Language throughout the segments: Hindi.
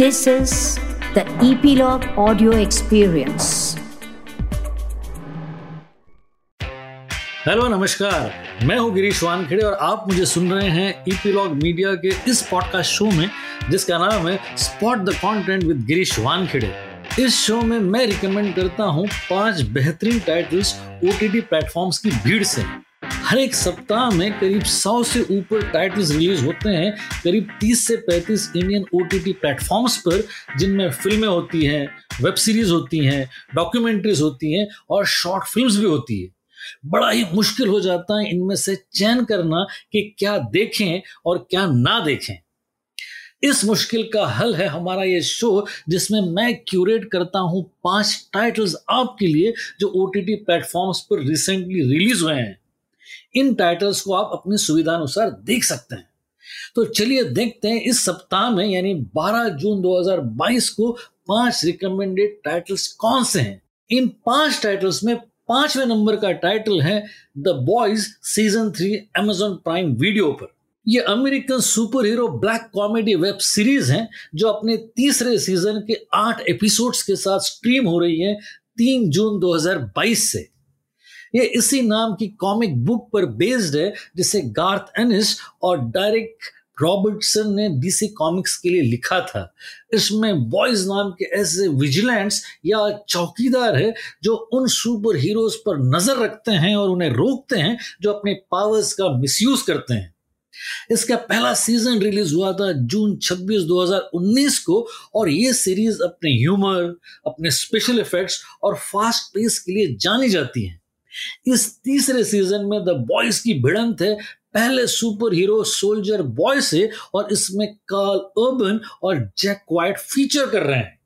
This is the Epilogue Audio Experience. Hello नमस्कार। मैं हूँ गिरीश वानखेड़े और आप मुझे सुन रहे हैं ईपीलॉग मीडिया के इस पॉडकास्ट शो में, जिसका नाम है spot the content with Girish Wankhede. इस शो में मैं रिकमेंड करता हूँ पाँच बेहतरीन टाइटल्स ओटीटी प्लेटफॉर्म्स की भीड़ से। हर एक सप्ताह में करीब 100 से ऊपर टाइटल्स रिलीज़ होते हैं। करीब 30 से 35 इंडियन ओ टी प्लेटफॉर्म्स पर, जिनमें फ़िल्में होती हैं वेब सीरीज़ होती हैं डॉक्यूमेंट्रीज होती हैं और शॉर्ट फिल्म्स भी होती है। बड़ा ही मुश्किल हो जाता है इनमें से चयन करना कि क्या देखें और क्या ना देखें। इस मुश्किल का हल है हमारा ये शो जिसमें मैं क्यूरेट करता हूँ पाँच टाइटल्स आपके लिए, जो ओ टी टी प्लेटफॉर्म्स पर रिसेंटली रिलीज़ हुए हैं। इन टाइटल्स को आप अपनी सुविधा अनुसार देख सकते हैं। तो चलिए देखते हैं, इस सप्ताह में, यानी 12 जून 2022 को पाँच रिकमेंडेड टाइटल्स कौन से हैं? इन पाँच टाइटल्स में पाँचवें नंबर का टाइटल है the boys season three Amazon prime video पर। ये American super hero black comedy web series है, जो अपने तीसरे सीज़न के आठ एपिसोड्स के साथ स्ट्रीम हो रही है तीन जून 2022 से। ये इसी नाम की कॉमिक बुक पर बेस्ड है, जिसे गार्थ एनिस और डायरेक्ट रॉबर्टसन ने डीसी कॉमिक्स के लिए लिखा था। इसमें बॉयज़ नाम के ऐसे विजिलेंट्स या चौकीदार है जो उन सुपर हीरोज पर नज़र रखते हैं और उन्हें रोकते हैं, जो अपने पावर्स का मिसयूज करते हैं। इसका पहला सीज़न रिलीज़ हुआ था जून 26 2019 को, और ये सीरीज़ अपने ह्यूमर अपने स्पेशल इफेक्ट्स और फास्ट पेस के लिए जानी जाती है। इस तीसरे सीज़न में द बॉयज़ की भिड़ंत है। पहले सुपर हीरो सोल्जर बॉय से और इसमें कार्ल अर्बन और जैक क्वाइट फीचर कर रहे हैं।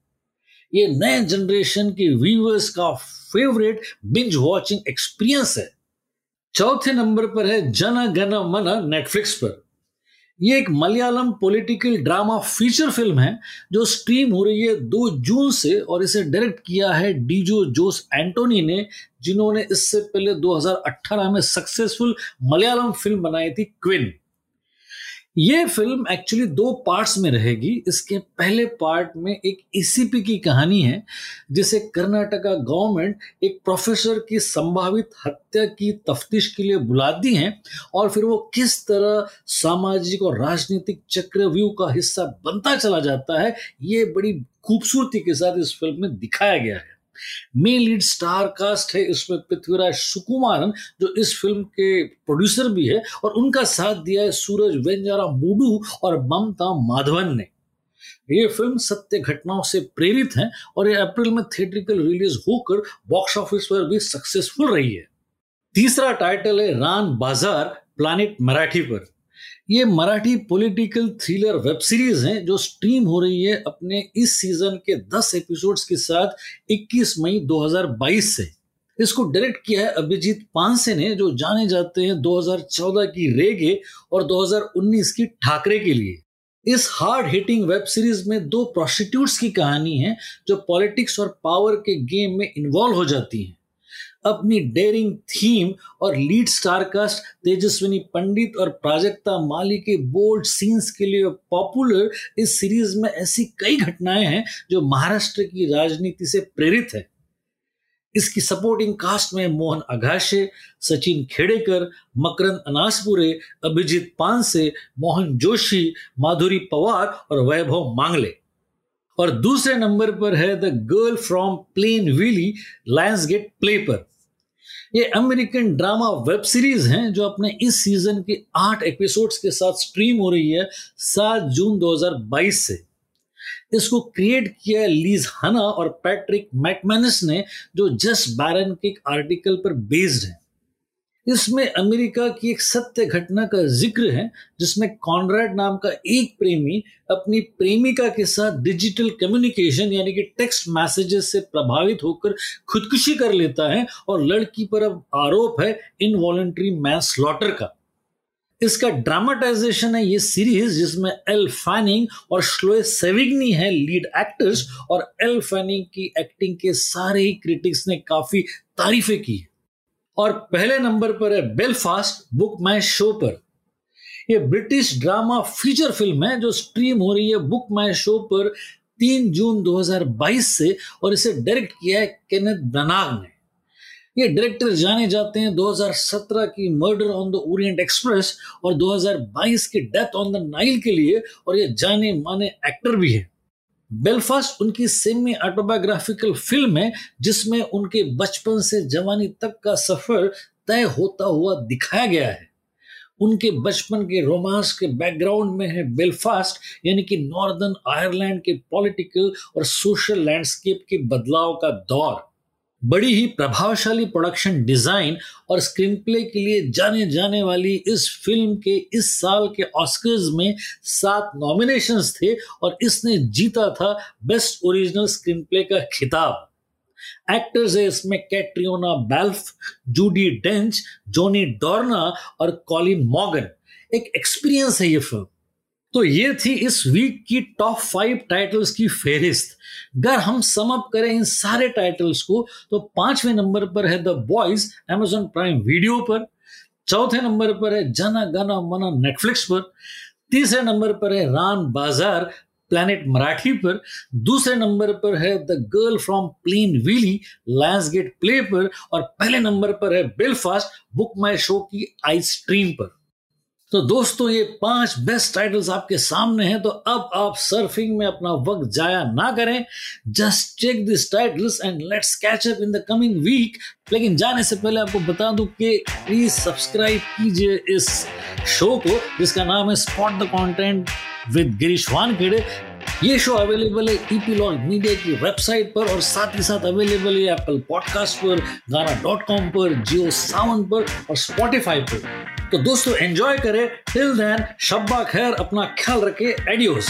ये नए जनरेशन के व्यूवर्स का फेवरेट बिंज वॉचिंग एक्सपीरियंस है। चौथे नंबर पर है जन गना मना नेटफ्लिक्स पर। ये एक Malayalam political drama feature film है, जो स्ट्रीम हो रही है दो जून से और इसे डायरेक्ट किया है डीजो जोस एंटोनी ने, जिन्होंने इससे पहले 2018 में सक्सेसफुल मलयालम फ़िल्म बनाई थी क्विन ये फ़िल्म एक्चुअली दो पार्ट्स में रहेगी। इसके पहले पार्ट में एक ईसीपी की कहानी है, जिसे कर्नाटका गवर्नमेंट एक प्रोफेसर की संभावित हत्या की तफ्तीश के लिए बुलाती है और फिर वो किस तरह सामाजिक और राजनीतिक चक्रव्यूह का हिस्सा बनता चला जाता है, ये बड़ी खूबसूरती के साथ इस फ़िल्म में दिखाया गया है। मेन लीड स्टार कास्ट है इसमें पृथ्वीराज सुकुमारन, जो इस फ़िल्म के प्रोड्यूसर भी है और उनका साथ दिया है सूरज वेंजारा मूडू और ममता माधवन ने। ये फ़िल्म सत्य घटनाओं से प्रेरित है और ये अप्रैल में थिएट्रिकल रिलीज़ होकर बॉक्स ऑफ़िस पर भी सक्सेसफुल रही है। तीसरा टाइटल है रान बाज़ार प्लानिट मराठी पर। ये Marathi political thriller web series है जो स्ट्रीम हो रही है अपने इस सीज़न के 10 एपिसोड्स के साथ 21 मई 2022 से। इसको डायरेक्ट किया है अभिजीत पांसे ने, जो जाने जाते हैं 2014 की रेगे और 2019 की ठाकरे के लिए। इस हार्ड हिटिंग वेब सीरीज़ में दो प्रोस्टिट्यूट्स की कहानी है जो पॉलिटिक्स और पावर के गेम में इन्वॉल्व हो जाती हैं। अपनी डेयरिंग थीम और lead star cast Tejaswini Pandit और प्राजक्ता माली के बोल्ड सीन्स के लिए पॉपुलर इस सीरीज़ में ऐसी कई घटनाएँ हैं जो महाराष्ट्र की राजनीति से प्रेरित है। इसकी सपोर्टिंग कास्ट में मोहन अघाशे सचिन खेड़ेकर, मकरंद अनासपुरे, अभिजीत पानसे, मोहन जोशी, माधुरी पवार और वैभव मांगले। और दूसरे नंबर पर है the girl from Plainville Lionsgate play पर। ये अमेरिकन ड्रामा वेब सीरीज़ हैं जो अपने इस सीज़न के आठ एपिसोड्स के साथ स्ट्रीम हो रही है सात जून 2022 से। इसको क्रिएट किया लीज हना और पैट्रिक मैकमेनिस ने, जो जस्ट बैरन के एक आर्टिकल पर बेस्ड है। इसमें अमेरिका की एक सत्य घटना का ज़िक्र है, जिसमें कॉन्ड्रेड नाम का एक प्रेमी अपनी प्रेमिका के साथ डिजिटल कम्युनिकेशन यानी कि टेक्स्ट मैसेजेस से प्रभावित होकर खुदकुशी कर लेता है और लड़की पर अब आरोप है इनवॉलेंट्री मैन स्लॉटर का। इसका ड्रामाटाइजेशन है ये सीरीज़ जिसमें एल फैनिंग और श्लोए सेविग्नी है लीड एक्टर्स और एल फैनिंग की एक्टिंग के सारे ही क्रिटिक्स ने काफ़ी तारीफें की और पहले नंबर पर है बेलफास्ट बुक माई शो पर। यह ब्रिटिश ड्रामा फीचर फ़िल्म है जो स्ट्रीम हो रही है बुक माई शो पर तीन जून 2022 से और इसे डायरेक्ट किया है केनेथ ब्रनाग ने। ये डायरेक्टर जाने जाते हैं 2017 की murder on the Orient Express और 2022 की डेथ ऑन द नाइल के लिए और ये जाने माने एक्टर भी है। बेलफास्ट उनकी सेमी ऑटोबायोग्राफिकल फ़िल्म है, जिसमें उनके बचपन से जवानी तक का सफ़र तय होता हुआ दिखाया गया है। उनके बचपन के रोमांस के बैकग्राउंड में है बेलफास्ट, यानी कि नॉर्दर्न आयरलैंड के पॉलिटिकल और सोशल लैंडस्केप के बदलाव का दौर। बड़ी ही प्रभावशाली प्रोडक्शन डिज़ाइन और स्क्रीन प्ले के लिए जाने जाने वाली इस फ़िल्म के, इस साल के ऑस्कर्स में सात नॉमिनेशंस थे और इसने जीता था बेस्ट ओरिजिनल स्क्रीन प्ले का खिताब। एक्टर्स है इसमें कैट्रियोना बेल्फ जूडी डेंच जोनी डॉर्ना और कॉलिन मॉगन एक एक्सपीरियंस है ये फ़िल्म तो ये थी इस वीक की टॉप फाइव टाइटल्स की फेरिस्त अगर हम सम अप करें इन सारे टाइटल्स को तो पाँचवें नंबर पर है the boys Amazon prime video पर। चौथे नंबर पर है जना गाना मना नेटफ्लिक्स पर। तीसरे नंबर पर है रान बाज़ार प्लैनेट मराठी पर। दूसरे नंबर पर है the girl from Plainville Lionsgate play पर। और पहले नंबर पर है बिलफास्ट बुक माई शो की आई स्ट्रीम पर। तो दोस्तों, ये पाँच बेस्ट टाइटल्स आपके सामने हैं तो अब आप सर्फिंग में अपना वक्त जाया ना करें। Just check this titles and let's catch up in the coming week लेकिन जाने से पहले आपको बता दूँ कि प्लीज़ सब्सक्राइब कीजिए इस शो को, जिसका नाम है spot the content with Girish Wankhede ये शो अवेलेबल है ईपी लॉन्ग मीडिया की वेबसाइट पर और साथ ही साथ अवेलेबल है एप्पल पॉडकास्ट पर गाना डॉट कॉम पर जियो सावन पर और स्पॉटिफाई पर। तो दोस्तों एंजॉय करें। टिल देन शब्बा खैर अपना ख्याल रखे। एडियोस